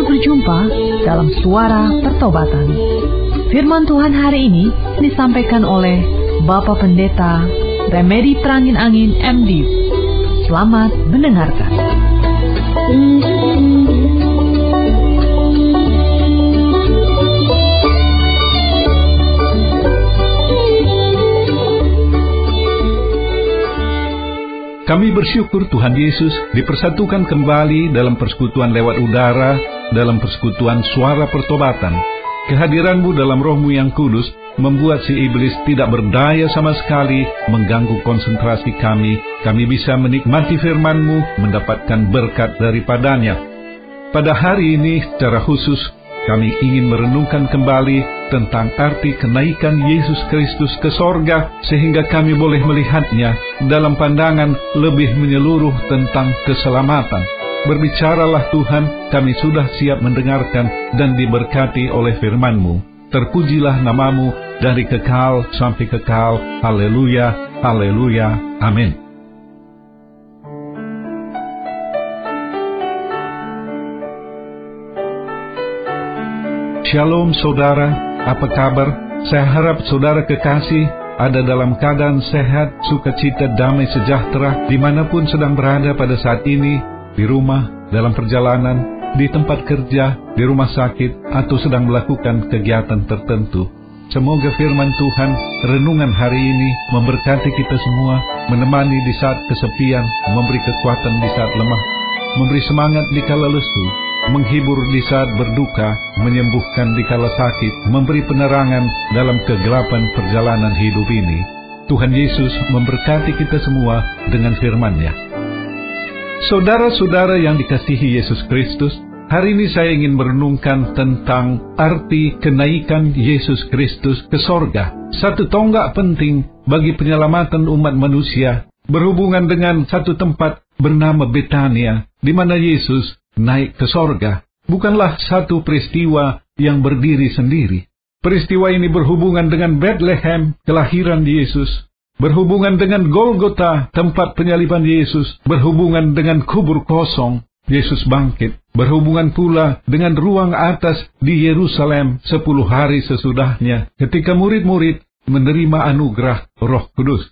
Selamat berjumpa dalam Suara Pertobatan. Firman Tuhan hari ini disampaikan oleh Bapak Pendeta Remedi Terangin Angin MD. Selamat mendengarkan. Kami bersyukur Tuhan Yesus dipersatukan kembali dalam persekutuan lewat udara, dalam persekutuan suara pertobatan. Kehadiranmu dalam rohmu yang kudus membuat si iblis tidak berdaya sama sekali mengganggu konsentrasi kami. Kami bisa menikmati firmanmu, mendapatkan berkat daripadanya. Pada hari ini secara khusus kami ingin merenungkan kembali tentang arti kenaikan Yesus Kristus ke sorga sehingga kami boleh melihatnya dalam pandangan lebih menyeluruh tentang keselamatan. Berbicaralah Tuhan, kami sudah siap mendengarkan dan diberkati oleh firman-Mu. Terpujilah namamu dari kekal sampai kekal. Haleluya, haleluya, amin. Shalom saudara, apa kabar? Saya harap saudara kekasih ada dalam keadaan sehat, sukacita, damai, sejahtera, di mana pun sedang berada pada saat ini, di rumah, dalam perjalanan, di tempat kerja, di rumah sakit, atau sedang melakukan kegiatan tertentu. Semoga firman Tuhan, renungan hari ini memberkati kita semua, menemani di saat kesepian, memberi kekuatan di saat lemah, memberi semangat di kala lesu, menghibur di saat berduka, menyembuhkan di kala sakit, memberi penerangan dalam kegelapan perjalanan hidup ini. Tuhan Yesus memberkati kita semua dengan firman-Nya. Saudara-saudara yang dikasihi Yesus Kristus, hari ini saya ingin merenungkan tentang arti kenaikan Yesus Kristus ke sorga. Satu tonggak penting bagi penyelamatan umat manusia berhubungan dengan satu tempat bernama Betania, di mana Yesus naik ke sorga bukanlah satu peristiwa yang berdiri sendiri. Peristiwa ini berhubungan dengan Bethlehem, kelahiran Yesus, berhubungan dengan Golgota, tempat penyaliban Yesus, berhubungan dengan kubur kosong, Yesus bangkit, berhubungan pula dengan ruang atas di Yerusalem sepuluh hari sesudahnya, ketika murid-murid menerima anugerah Roh Kudus.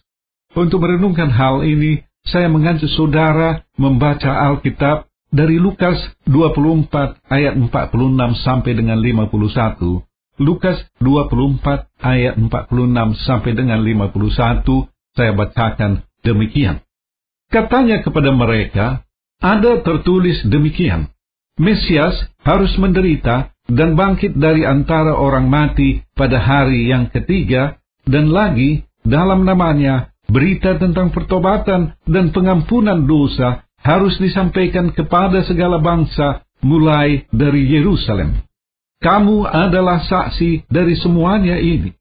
Untuk merenungkan hal ini, saya mengajak saudara membaca Alkitab dari Lukas 24 ayat 46 sampai dengan 51. Lukas 24 ayat 46 sampai dengan 51 saya bacakan demikian. Katanya kepada mereka, ada tertulis demikian. Mesias harus menderita dan bangkit dari antara orang mati pada hari yang ketiga, dan lagi dalam namanya berita tentang pertobatan dan pengampunan dosa harus disampaikan kepada segala bangsa mulai dari Yerusalem. Kamu adalah saksi dari semuanya ini,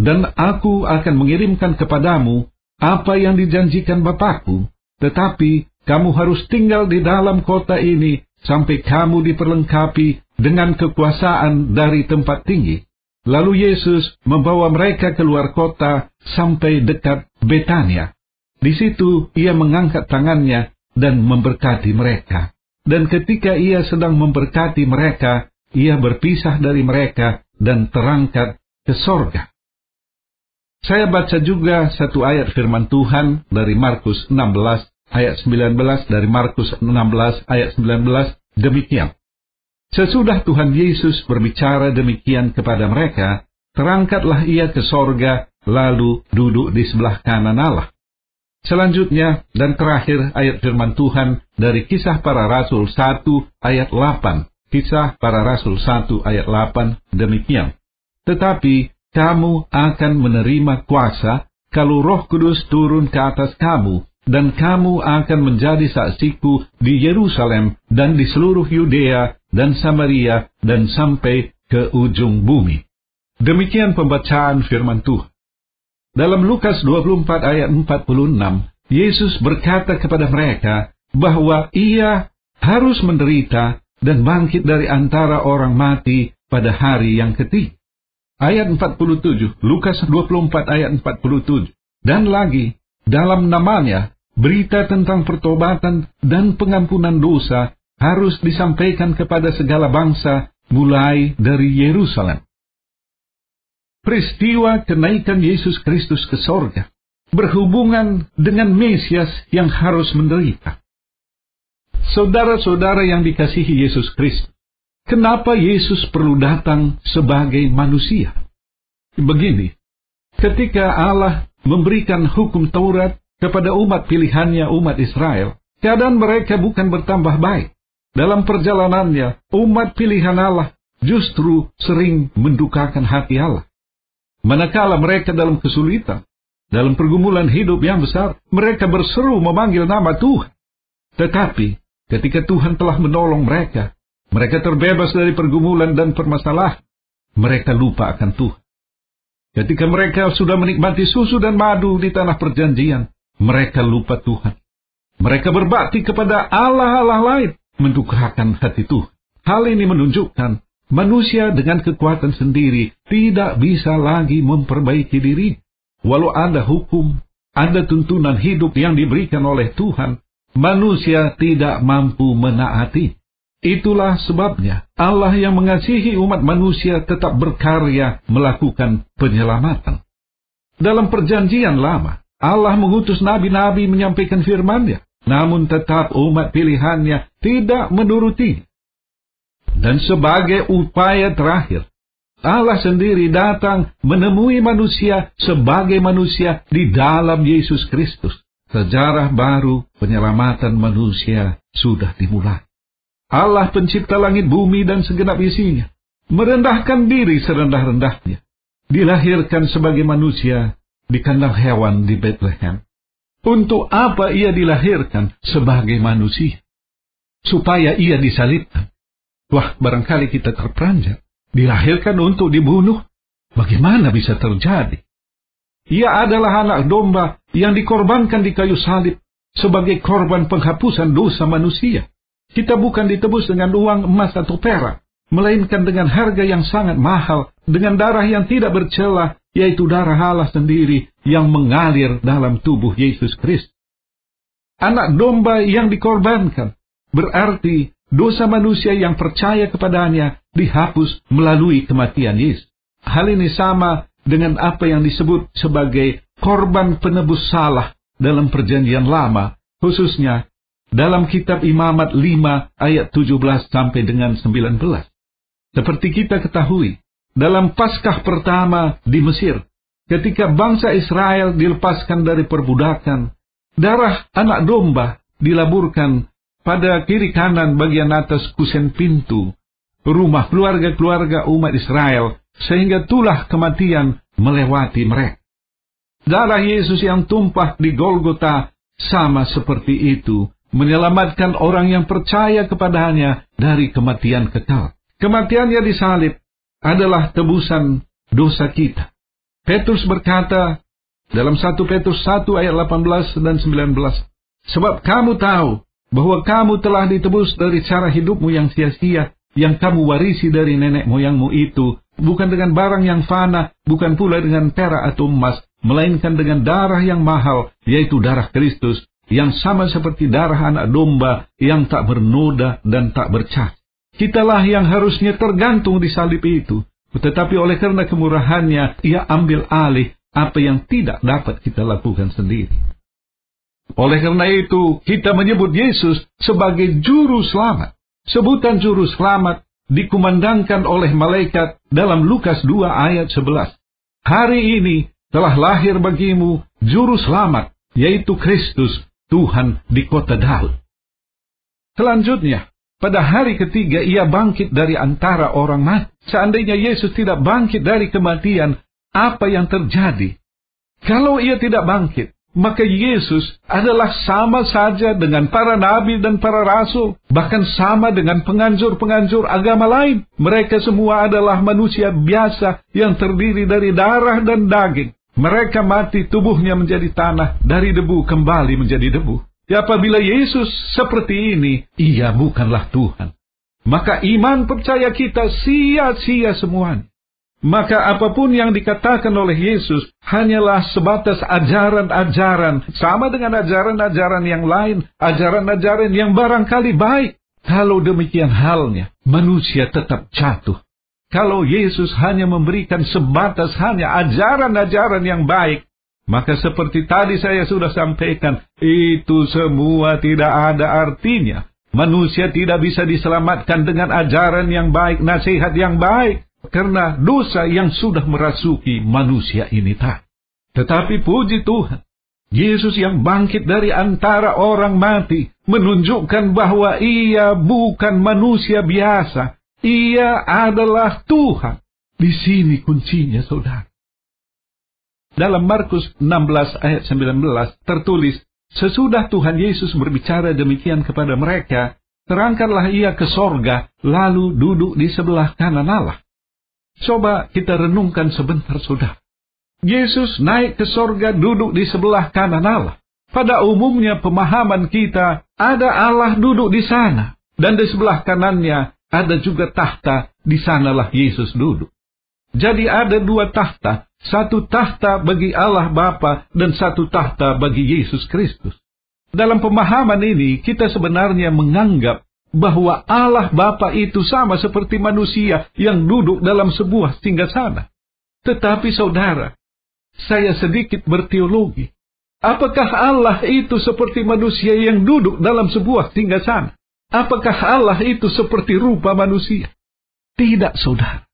dan aku akan mengirimkan kepadamu apa yang dijanjikan Bapakku, tetapi kamu harus tinggal di dalam kota ini sampai kamu diperlengkapi dengan kekuasaan dari tempat tinggi. Lalu Yesus membawa mereka keluar kota sampai dekat Betania. Di situ ia mengangkat tangannya dan memberkati mereka. Dan ketika ia sedang memberkati mereka, ia berpisah dari mereka dan terangkat ke sorga. Saya baca juga satu ayat firman Tuhan dari Markus 16 ayat 19 dari Markus 16 ayat 19 demikian. Sesudah Tuhan Yesus berbicara demikian kepada mereka, terangkatlah ia ke sorga lalu duduk di sebelah kanan Allah. Selanjutnya dan terakhir ayat firman Tuhan dari kisah para rasul 1 ayat 8. Kisah para rasul 1 ayat 8 demikian. Tetapi kamu akan menerima kuasa kalau roh kudus turun ke atas kamu, dan kamu akan menjadi saksiku di Yerusalem dan di seluruh Yudea dan Samaria dan sampai ke ujung bumi. Demikian pembacaan firman Tuhan. Dalam Lukas 24 ayat 46, Yesus berkata kepada mereka bahwa ia harus menderita dan bangkit dari antara orang mati pada hari yang ketiga. Ayat 47, Lukas 24 ayat 47. Dan lagi, dalam namanya, berita tentang pertobatan dan pengampunan dosa harus disampaikan kepada segala bangsa mulai dari Yerusalem. Peristiwa kenaikan Yesus Kristus ke sorga berhubungan dengan Mesias yang harus menderita. Saudara-saudara yang dikasihi Yesus Kristus, kenapa Yesus perlu datang sebagai manusia? Begini, ketika Allah memberikan hukum Taurat kepada umat pilihannya umat Israel, keadaan mereka bukan bertambah baik. Dalam perjalanannya, umat pilihan Allah justru sering mendukakan hati Allah. Manakala mereka dalam kesulitan, dalam pergumulan hidup yang besar, mereka berseru memanggil nama Tuhan. Tetapi, ketika Tuhan telah menolong mereka, mereka terbebas dari pergumulan dan permasalahan, mereka lupa akan Tuhan. Ketika mereka sudah menikmati susu dan madu di tanah perjanjian, mereka lupa Tuhan. Mereka berbakti kepada Allah-Allah lain, mendukakan hati Tuhan. Hal ini menunjukkan Manusia dengan kekuatan sendiri tidak bisa lagi memperbaiki diri. Walau ada hukum, ada tuntunan hidup yang diberikan oleh Tuhan, manusia tidak mampu menaati. Itulah sebabnya Allah yang mengasihi umat manusia tetap berkarya melakukan penyelamatan. Dalam perjanjian lama, Allah mengutus nabi-nabi menyampaikan firman-Nya, namun tetap umat pilihannya tidak menuruti. Dan sebagai upaya terakhir, Allah sendiri datang menemui manusia sebagai manusia di dalam Yesus Kristus. Sejarah baru penyelamatan manusia sudah dimulai. Allah pencipta langit bumi dan segenap isinya. Merendahkan diri serendah-rendahnya. Dilahirkan sebagai manusia di kandang hewan di Bethlehem. Untuk apa ia dilahirkan sebagai manusia? Supaya ia disalibkan Wah, barangkali kita terperanjat. Dilahirkan untuk dibunuh. Bagaimana bisa terjadi? Ia adalah anak domba yang dikorbankan di kayu salib sebagai korban penghapusan dosa manusia. Kita bukan ditebus dengan uang emas atau perak, melainkan dengan harga yang sangat mahal, dengan darah yang tidak bercela, yaitu darah Allah sendiri yang mengalir dalam tubuh Yesus Kristus. Anak domba yang dikorbankan berarti dosa manusia yang percaya kepadanya dihapus melalui kematian Yesus. Hal ini sama dengan apa yang disebut sebagai korban penebus salah dalam perjanjian lama, khususnya dalam kitab Imamat 5 ayat 17 sampai dengan 19. Seperti kita ketahui, dalam Paskah pertama di Mesir, ketika bangsa Israel dilepaskan dari perbudakan, darah anak domba dilaburkan pada kiri kanan bagian atas kusen pintu rumah keluarga-keluarga umat Israel sehingga tulah kematian melewati mereka. Darah Yesus yang tumpah di Golgota sama seperti itu menyelamatkan orang yang percaya kepadanya dari kematian kekal. Kematiannya disalib adalah tebusan dosa kita. Petrus berkata dalam 1 Petrus 1 ayat 18 dan 19, Sebab kamu tahu bahwa kamu telah ditebus dari cara hidupmu yang sia-sia, yang kamu warisi dari nenek moyangmu itu, bukan dengan barang yang fana, bukan pula dengan perak atau emas, melainkan dengan darah yang mahal, yaitu darah Kristus, yang sama seperti darah anak domba yang tak bernoda dan tak bercah. Kitalah yang harusnya tergantung di salib itu, tetapi oleh karena kemurahannya, ia ambil alih apa yang tidak dapat kita lakukan sendiri. Oleh karena itu, kita menyebut Yesus sebagai juru selamat. Sebutan juru selamat dikumandangkan oleh malaikat dalam Lukas 2 ayat 11. Hari ini telah lahir bagimu juru selamat, yaitu Kristus, Tuhan di kota Daud. Selanjutnya, pada hari ketiga ia bangkit dari antara orang mati. Seandainya Yesus tidak bangkit dari kematian, apa yang terjadi? Kalau ia tidak bangkit, maka Yesus adalah sama saja dengan para nabi dan para rasul, bahkan sama dengan penganjur-penganjur agama lain. Mereka semua adalah manusia biasa yang terdiri dari darah dan daging. Mereka mati, tubuhnya menjadi tanah, dari debu kembali menjadi debu. Ya, apabila Yesus seperti ini, ia bukanlah Tuhan. Maka iman percaya kita sia-sia semuanya. Maka apa pun yang dikatakan oleh Yesus hanyalah sebatas ajaran-ajaran, sama dengan ajaran-ajaran yang lain, ajaran-ajaran yang barangkali baik, Kalau demikian halnya, manusia tetap jatuh. Kalau Yesus hanya memberikan sebatas hanya ajaran-ajaran yang baik, maka seperti tadi saya sudah sampaikan, itu semua tidak ada artinya. Manusia tidak bisa diselamatkan dengan ajaran yang baik, nasihat yang baik, karena dosa yang sudah merasuki manusia ini tak. Tetapi puji Tuhan, Yesus yang bangkit dari antara orang mati menunjukkan bahwa ia bukan manusia biasa. Ia adalah Tuhan. Di sini kuncinya, saudara. Dalam Markus 16 ayat 19 tertulis, Sesudah Tuhan Yesus berbicara demikian kepada mereka, terangkanlah ia ke sorga, lalu duduk di sebelah kanan Allah. Coba kita renungkan sebentar, saudara. Yesus naik ke sorga duduk di sebelah kanan Allah. Pada umumnya pemahaman kita, ada Allah duduk di sana. Dan di sebelah kanannya ada juga tahta, di sanalah Yesus duduk. Jadi ada dua tahta, satu tahta bagi Allah Bapa dan satu tahta bagi Yesus Kristus. Dalam pemahaman ini, kita sebenarnya menganggap bahwa Allah Bapa itu sama seperti manusia yang duduk dalam sebuah singgasana. Tetapi saudara, saya sedikit berteologi. Apakah Allah itu seperti manusia yang duduk dalam sebuah singgasana? Apakah Allah itu seperti rupa manusia? Tidak, saudara.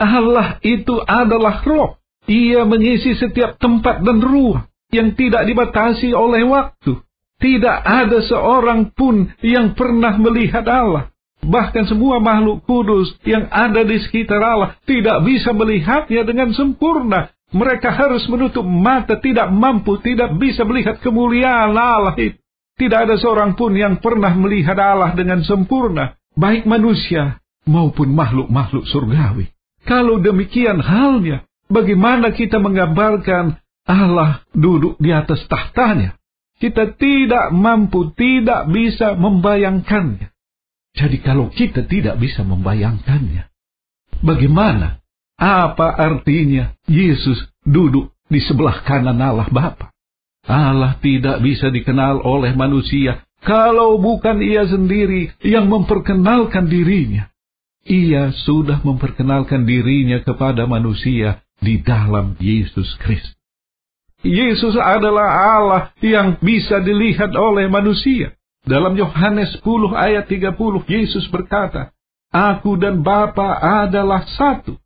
Allah itu adalah roh. Ia mengisi setiap tempat dan ruang yang tidak dibatasi oleh waktu. Tidak ada seorang pun yang pernah melihat Allah. Bahkan semua makhluk kudus yang ada di sekitar Allah tidak bisa melihatnya dengan sempurna. Mereka harus menutup mata, tidak mampu, tidak bisa melihat kemuliaan Allah. Tidak ada seorang pun yang pernah melihat Allah dengan sempurna, baik manusia maupun makhluk-makhluk surgawi. Kalau demikian halnya, bagaimana kita menggambarkan Allah duduk di atas tahtanya? Kita tidak mampu, tidak bisa membayangkannya. Jadi kalau kita tidak bisa membayangkannya, bagaimana apa artinya Yesus duduk di sebelah kanan Allah Bapa? Allah tidak bisa dikenal oleh manusia kalau bukan ia sendiri yang memperkenalkan dirinya. Ia sudah memperkenalkan dirinya kepada manusia di dalam Yesus Kristus. Yesus adalah Allah yang bisa dilihat oleh manusia. Dalam Yohanes 10 ayat 30, Yesus berkata, Aku dan Bapa adalah satu.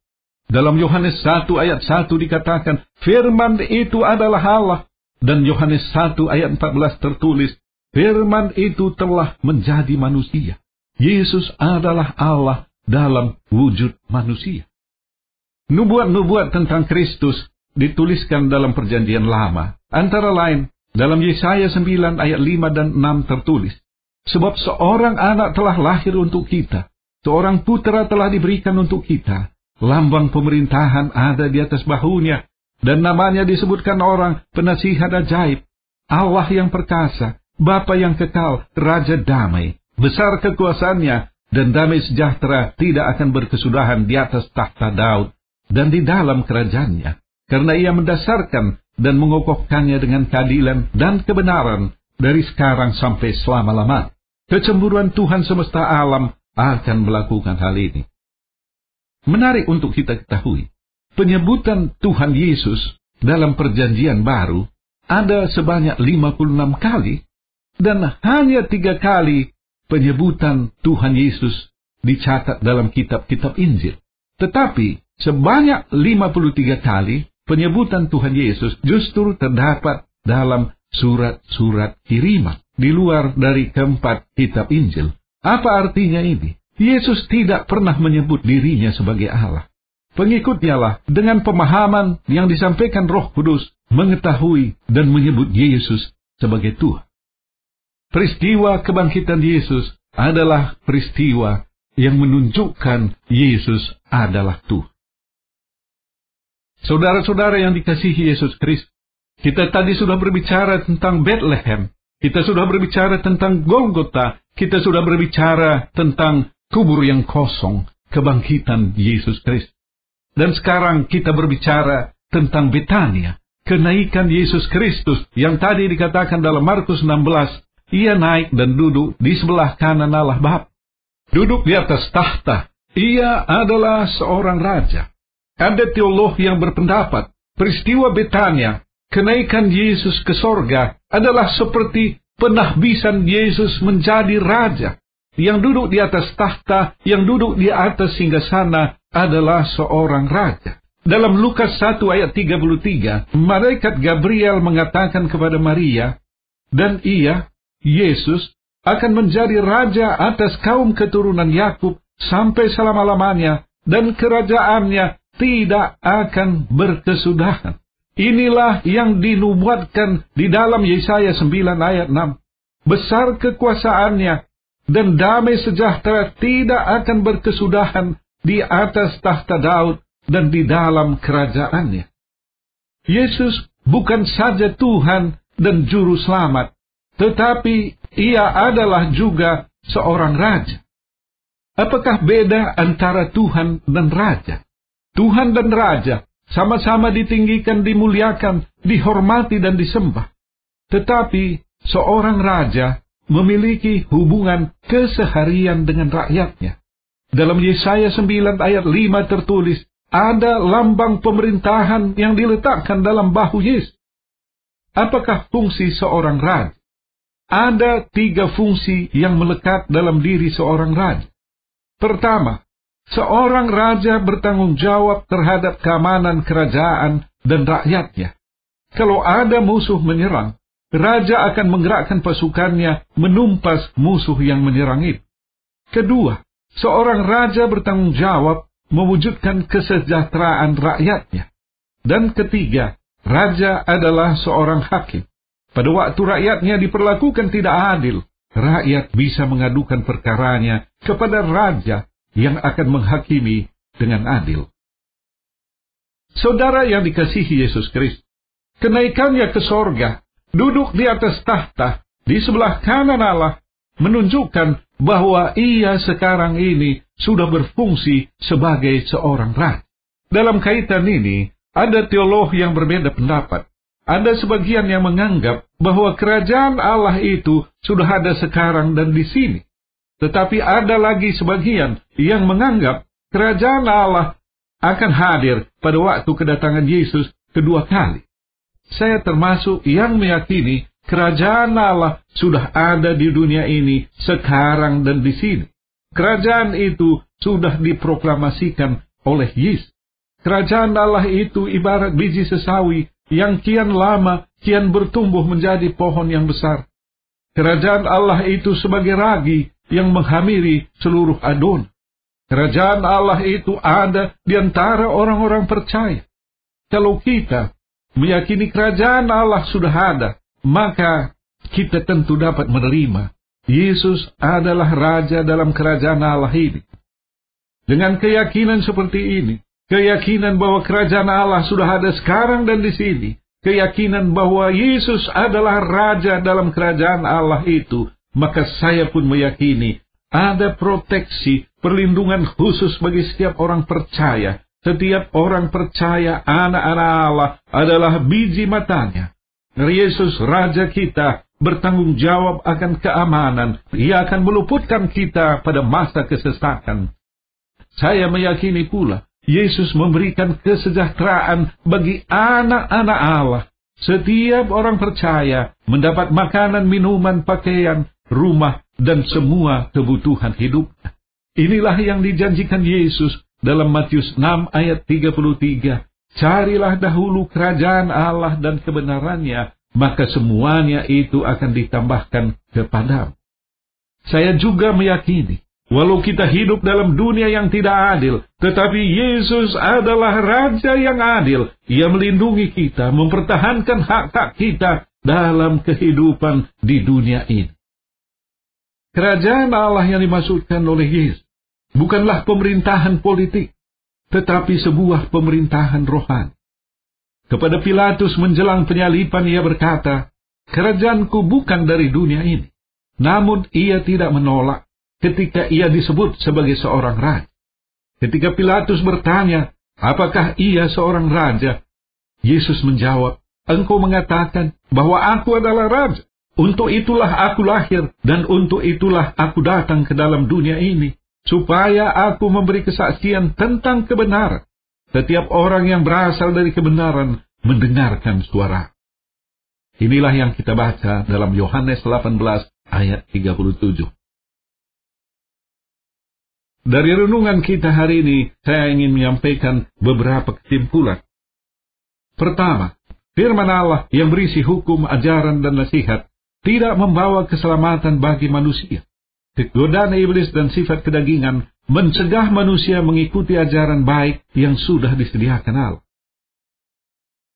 Dalam Yohanes 1 ayat 1 dikatakan, firman itu adalah Allah. Dan Yohanes 1 ayat 14 tertulis, firman itu telah menjadi manusia. Yesus adalah Allah dalam wujud manusia. Nubuat-nubuat tentang Kristus dituliskan dalam perjanjian lama. Antara lain, dalam Yesaya 9 ayat 5 dan 6 tertulis, Sebab seorang anak telah lahir untuk kita, seorang putra telah diberikan untuk kita, Lambang pemerintahan ada di atas bahunya, dan namanya disebutkan orang penasihat ajaib, Allah yang perkasa, Bapa yang kekal, Raja damai, besar kekuasaannya, dan damai sejahtera tidak akan berkesudahan di atas tahta Daud dan di dalam kerajaannya, karena ia mendasarkan dan mengokohkannya dengan keadilan dan kebenaran dari sekarang sampai selama-lama. Kecemburuan Tuhan semesta alam akan melakukan hal ini. Menarik untuk kita ketahui, penyebutan Tuhan Yesus dalam perjanjian baru ada sebanyak 56 kali, dan hanya tiga kali penyebutan Tuhan Yesus dicatat dalam kitab-kitab Injil. Tetapi sebanyak 53 kali penyebutan Tuhan Yesus justru terdapat dalam surat-surat kiriman di luar dari keempat kitab Injil. Apa artinya ini? Yesus tidak pernah menyebut dirinya sebagai Allah. Pengikutnya lah dengan pemahaman yang disampaikan roh kudus mengetahui dan menyebut Yesus sebagai Tuhan. Peristiwa kebangkitan Yesus adalah peristiwa yang menunjukkan Yesus adalah Tuhan. Saudara-saudara yang dikasihi Yesus Kristus, kita tadi sudah berbicara tentang Bethlehem, kita sudah berbicara tentang Golgota, kita sudah berbicara tentang kubur yang kosong, kebangkitan Yesus Kristus. Dan sekarang kita berbicara tentang Betania, kenaikan Yesus Kristus yang tadi dikatakan dalam Markus 16 ia naik dan duduk di sebelah kanan Allah Bapa. Duduk di atas tahta, ia adalah seorang raja. Ada teolog yang berpendapat, peristiwa Betania, kenaikan Yesus ke sorga, adalah seperti penahbisan Yesus menjadi raja. Yang duduk di atas tahta, yang duduk di atas sana adalah seorang raja. Dalam Lukas 1 ayat 33, malaikat Gabriel mengatakan kepada Maria, dan ia, Yesus, akan menjadi raja atas kaum keturunan Yakub sampai selama-lamanya, dan kerajaannya tidak akan berkesudahan. Inilah yang dinubuatkan di dalam Yesaya 9 ayat 6. Besar kekuasaannya dan damai sejahtera tidak akan berkesudahan di atas tahta Daud dan di dalam kerajaannya. Yesus bukan saja Tuhan dan Juru Selamat, tetapi ia adalah juga seorang raja. Apakah beda antara Tuhan dan raja? Tuhan dan raja sama-sama ditinggikan, dimuliakan, dihormati dan disembah. Tetapi seorang raja memiliki hubungan keseharian dengan rakyatnya. Dalam Yesaya 9 ayat 5 tertulis, ada lambang pemerintahan yang diletakkan dalam bahu Yesus. Apakah fungsi seorang raja? Ada tiga fungsi yang melekat dalam diri seorang raja. Pertama, seorang raja bertanggung jawab terhadap keamanan kerajaan dan rakyatnya. Kalau ada musuh menyerang, raja akan menggerakkan pasukannya menumpas musuh yang menyerang itu. Kedua, seorang raja bertanggung jawab mewujudkan kesejahteraan rakyatnya. Dan ketiga, raja adalah seorang hakim. Pada waktu rakyatnya diperlakukan tidak adil, rakyat bisa mengadukan perkaranya kepada raja yang akan menghakimi dengan adil. Saudara yang dikasihi Yesus Kristus, kenaikannya ke sorga, duduk di atas tahta, di sebelah kanan Allah, menunjukkan bahwa ia sekarang ini sudah berfungsi sebagai seorang raja. Dalam kaitan ini, ada teolog yang berbeda pendapat. Ada sebagian yang menganggap bahwa kerajaan Allah itu sudah ada sekarang dan di sini. Tetapi ada lagi sebagian yang menganggap kerajaan Allah akan hadir pada waktu kedatangan Yesus kedua kali. Saya termasuk yang meyakini kerajaan Allah sudah ada di dunia ini sekarang dan di sini. Kerajaan itu sudah diproklamasikan oleh Yesus. Kerajaan Allah itu ibarat biji sesawi yang kian lama kian bertumbuh menjadi pohon yang besar. Kerajaan Allah itu sebagai ragi yang menghamiri seluruh adon. Kerajaan Allah itu ada di antara orang-orang percaya. Kalau kita meyakini kerajaan Allah sudah ada, maka kita tentu dapat menerima Yesus adalah Raja dalam kerajaan Allah ini. Dengan keyakinan seperti ini, keyakinan bahwa kerajaan Allah sudah ada sekarang dan di sini, keyakinan bahwa Yesus adalah Raja dalam kerajaan Allah itu, maka saya pun meyakini ada proteksi, perlindungan khusus bagi setiap orang percaya. Setiap orang percaya anak-anak Allah adalah biji matanya. Yesus Raja kita bertanggung jawab akan keamanan. Ia akan meluputkan kita pada masa kesesatan. Saya meyakini pula, Yesus memberikan kesejahteraan bagi anak-anak Allah. Setiap orang percaya mendapat makanan, minuman, pakaian, rumah, dan semua kebutuhan hidup. Inilah yang dijanjikan Yesus dalam Matius 6 ayat 33. Carilah dahulu kerajaan Allah dan kebenarannya, maka semuanya itu akan ditambahkan kepadamu. Saya juga meyakini, walau kita hidup dalam dunia yang tidak adil, tetapi Yesus adalah Raja yang adil. Ia melindungi kita, mempertahankan hak-hak kita dalam kehidupan di dunia ini. Kerajaan Allah yang dimaksudkan oleh Yesus bukanlah pemerintahan politik, tetapi sebuah pemerintahan rohani. Kepada Pilatus menjelang penyalipan ia berkata, Kerajaanku bukan dari dunia ini. Namun ia tidak menolak ketika ia disebut sebagai seorang raja. Ketika Pilatus bertanya, apakah ia seorang raja? Yesus menjawab, engkau mengatakan bahwa aku adalah raja. Untuk itulah aku lahir dan untuk itulah aku datang ke dalam dunia ini, supaya aku memberi kesaksian tentang kebenaran. Setiap orang yang berasal dari kebenaran mendengarkan suara. Inilah yang kita baca dalam Yohanes 18 ayat 37. Dari renungan kita hari ini, saya ingin menyampaikan beberapa kesimpulan. Pertama, firman Allah yang berisi hukum, ajaran, dan nasihat tidak membawa keselamatan bagi manusia. Kegodaan iblis dan sifat kedagingan mencegah manusia mengikuti ajaran baik yang sudah disediakan Allah.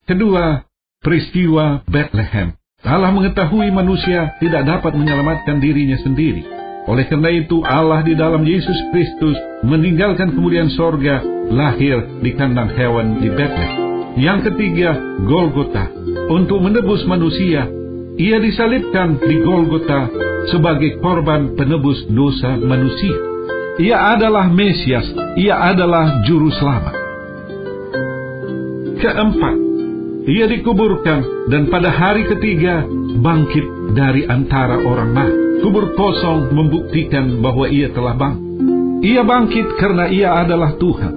Kedua, peristiwa Bethlehem. Allah mengetahui manusia tidak dapat menyelamatkan dirinya sendiri. Oleh karena itu Allah di dalam Yesus Kristus meninggalkan kemuliaan sorga lahir di kandang hewan di Bethlehem. Yang ketiga, Golgota. Untuk menebus manusia, ia disalibkan di Golgota sebagai korban penebus dosa manusia. Ia adalah Mesias, ia adalah juru selamat. Keempat, ia dikuburkan dan pada hari ketiga bangkit dari antara orang mati. Kubur kosong membuktikan bahwa ia telah bangkit. Ia bangkit karena ia adalah Tuhan.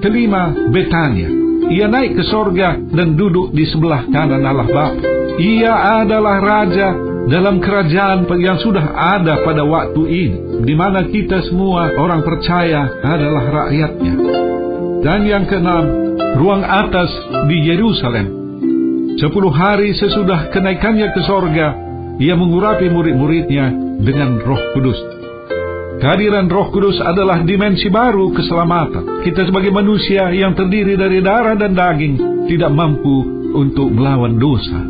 Kelima, Betania. Ia naik ke sorga dan duduk di sebelah kanan Allah Bapa. Ia adalah Raja dalam kerajaan yang sudah ada pada waktu ini, di mana kita semua orang percaya adalah rakyatnya. Dan yang keenam, ruang atas di Yerusalem. Sepuluh hari sesudah kenaikannya ke sorga, ia mengurapi murid-muridnya dengan roh kudus. Kehadiran roh kudus adalah dimensi baru keselamatan. Kita sebagai manusia yang terdiri dari darah dan daging tidak mampu untuk melawan dosa.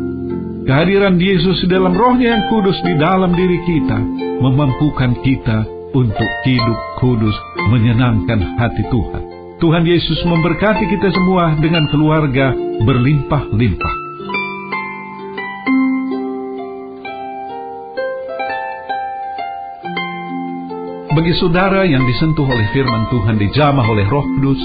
Kehadiran Yesus dalam rohnya yang kudus di dalam diri kita memampukan kita untuk hidup kudus menyenangkan hati Tuhan. Tuhan Yesus memberkati kita semua dengan keluarga berlimpah-limpah. Bagi saudara yang disentuh oleh firman Tuhan dijamah oleh roh kudus,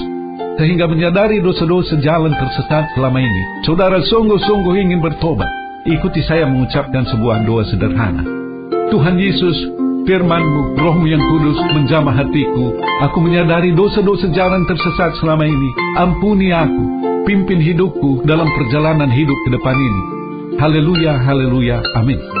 sehingga menyadari dosa-dosa jalan tersesat selama ini, saudara sungguh-sungguh ingin bertobat. Ikuti saya mengucapkan sebuah doa sederhana. Tuhan Yesus, firmanmu, rohmu yang kudus menjamah hatiku. Aku menyadari dosa-dosa jalan tersesat selama ini. Ampuni aku, pimpin hidupku dalam perjalanan hidup ke depan ini. Haleluya, haleluya, amin.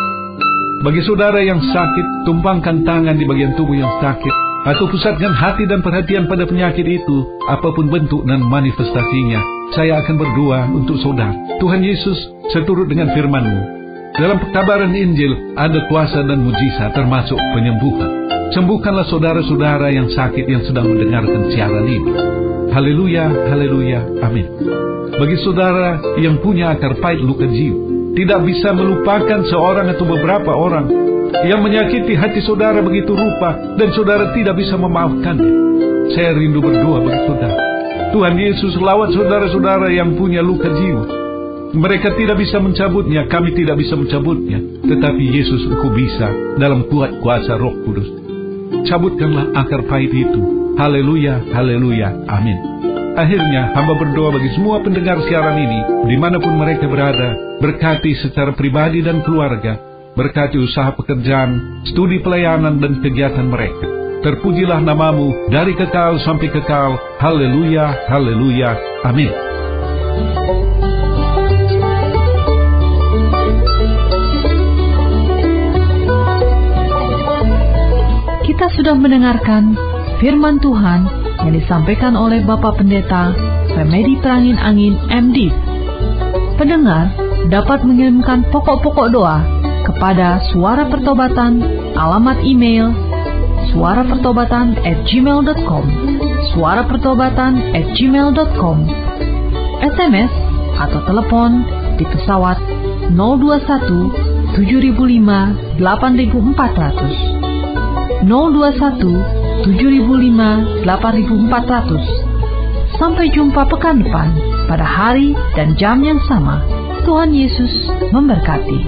Bagi saudara yang sakit, tumpangkan tangan di bagian tubuh yang sakit, atau pusatkan hati dan perhatian pada penyakit itu, apa pun bentuk dan manifestasinya. Saya akan berdoa untuk saudara. Tuhan Yesus, seturut dengan firman-Mu. Dalam pekabaran Injil, ada kuasa dan mujizat termasuk penyembuhan. Sembuhkanlah saudara-saudara yang sakit yang sedang mendengarkan siaran ini. Haleluya, haleluya, amin. Bagi saudara yang punya akar pahit luka jiwa, tidak bisa melupakan seorang atau beberapa orang yang menyakiti hati saudara begitu rupa dan saudara tidak bisa memaafkannya. Saya rindu berdoa bagi saudara. Tuhan Yesus lawat saudara-saudara yang punya luka jiwa. Mereka tidak bisa mencabutnya, kami tidak bisa mencabutnya. Tetapi Yesus engkau bisa dalam kuat kuasa roh kudus. Cabutkanlah akar pahit itu. Haleluya, haleluya, amin. Akhirnya, hamba berdoa bagi semua pendengar siaran ini, di mana pun mereka berada, berkati secara pribadi dan keluarga, berkati usaha pekerjaan, studi pelayanan dan kegiatan mereka. Terpujilah namamu dari kekal sampai kekal. Haleluya, haleluya, amin. Kita sudah mendengarkan firman Tuhan yang disampaikan oleh Bapak Pendeta Remedi Perangin Angin MD. Pendengar dapat mengirimkan pokok-pokok doa kepada Suara Pertobatan alamat email suara pertobatan at gmail.com suara pertobatan at gmail.com SMS atau telepon di pesawat 021 7005 8400 021 7005 8400. Sampai jumpa pekan depan pada hari dan jam yang sama. Tuhan Yesus memberkati.